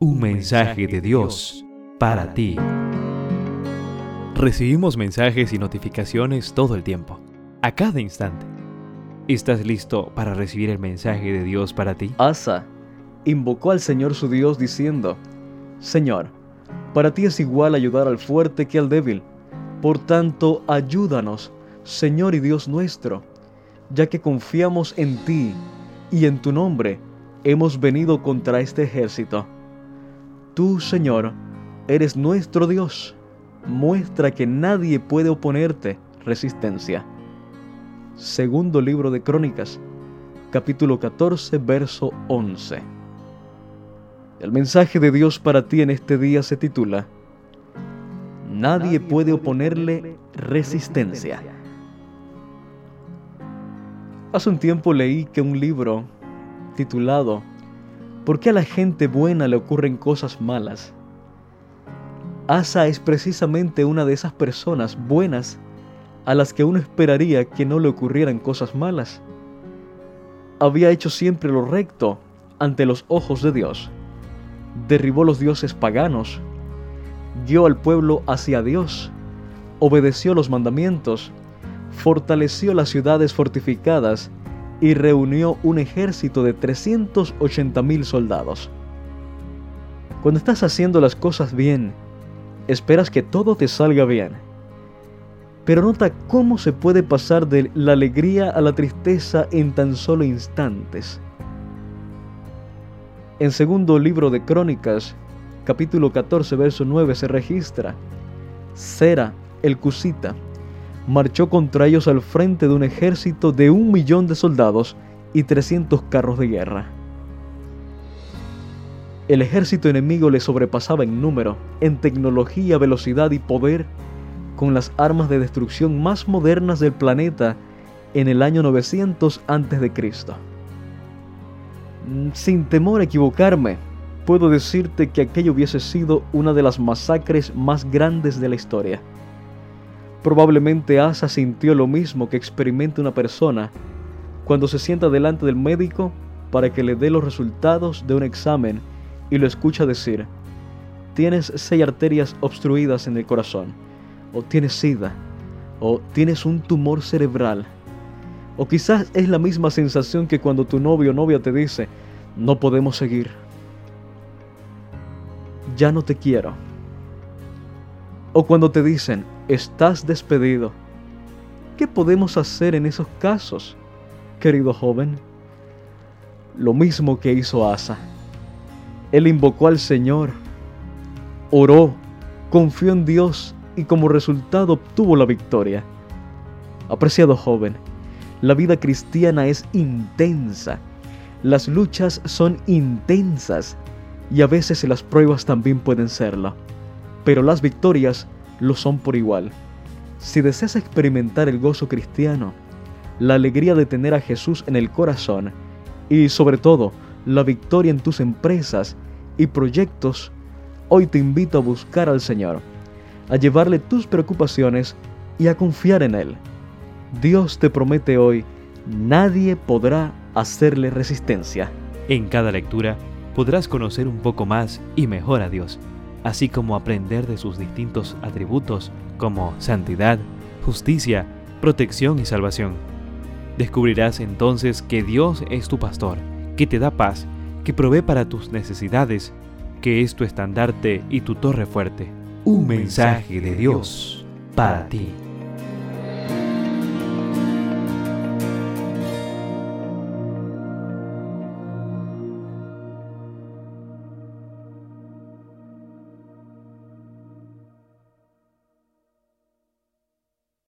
Un mensaje de Dios para ti. Recibimos mensajes y notificaciones todo el tiempo, a cada instante. ¿Estás listo para recibir el mensaje de Dios para ti? Asa invocó al Señor su Dios diciendo, Señor, para ti es igual ayudar al fuerte que al débil. Por tanto, ayúdanos, Señor y Dios nuestro, ya que confiamos en ti y en tu nombre hemos venido contra este ejército. Tú, Señor, eres nuestro Dios. Muestra que nadie puede oponerte resistencia. Segundo libro de Crónicas, capítulo 14, verso 11. El mensaje de Dios para ti en este día se titula Nadie puede oponerle resistencia. Hace un tiempo leí que un libro titulado ¿Por qué a la gente buena le ocurren cosas malas? Asa es precisamente una de esas personas buenas a las que uno esperaría que no le ocurrieran cosas malas. Había hecho siempre lo recto ante los ojos de Dios. Derribó los dioses paganos, guió al pueblo hacia Dios, obedeció los mandamientos, fortaleció las ciudades fortificadas y reunió un ejército de 380 mil soldados. Cuando estás haciendo las cosas bien, esperas que todo te salga bien. Pero nota cómo se puede pasar de la alegría a la tristeza en tan solo instantes. En segundo libro de Crónicas, capítulo 14, verso 9 se registra, Sera, el Cusita, marchó contra ellos al frente de un ejército de un millón de soldados y 300 carros de guerra. El ejército enemigo le sobrepasaba en número, en tecnología, velocidad y poder, con las armas de destrucción más modernas del planeta en el año 900 a.C. Sin temor a equivocarme, puedo decirte que aquello hubiese sido una de las masacres más grandes de la historia. Probablemente Asa sintió lo mismo que experimenta una persona cuando se sienta delante del médico para que le dé los resultados de un examen y lo escucha decir, tienes seis arterias obstruidas en el corazón, o tienes sida, o tienes un tumor cerebral. O quizás es la misma sensación que cuando tu novio o novia te dice, no podemos seguir. Ya no te quiero. O cuando te dicen, estás despedido. ¿Qué podemos hacer en esos casos, querido joven? Lo mismo que hizo Asa. Él invocó al Señor, oró, confió en Dios y como resultado obtuvo la victoria. Apreciado joven, la vida cristiana es intensa. Las luchas son intensas y a veces las pruebas también pueden serlo. Pero las victorias lo son por igual. Si deseas experimentar el gozo cristiano, la alegría de tener a Jesús en el corazón y sobre todo la victoria en tus empresas y proyectos, hoy te invito a buscar al Señor, a llevarle tus preocupaciones y a confiar en Él. Dios te promete hoy, nadie podrá hacerle resistencia. En cada lectura podrás conocer un poco más y mejor a Dios así como aprender de sus distintos atributos como santidad, justicia, protección y salvación. Descubrirás entonces que Dios es tu pastor, que te da paz, que provee para tus necesidades, que es tu estandarte y tu torre fuerte. Un mensaje de Dios para ti.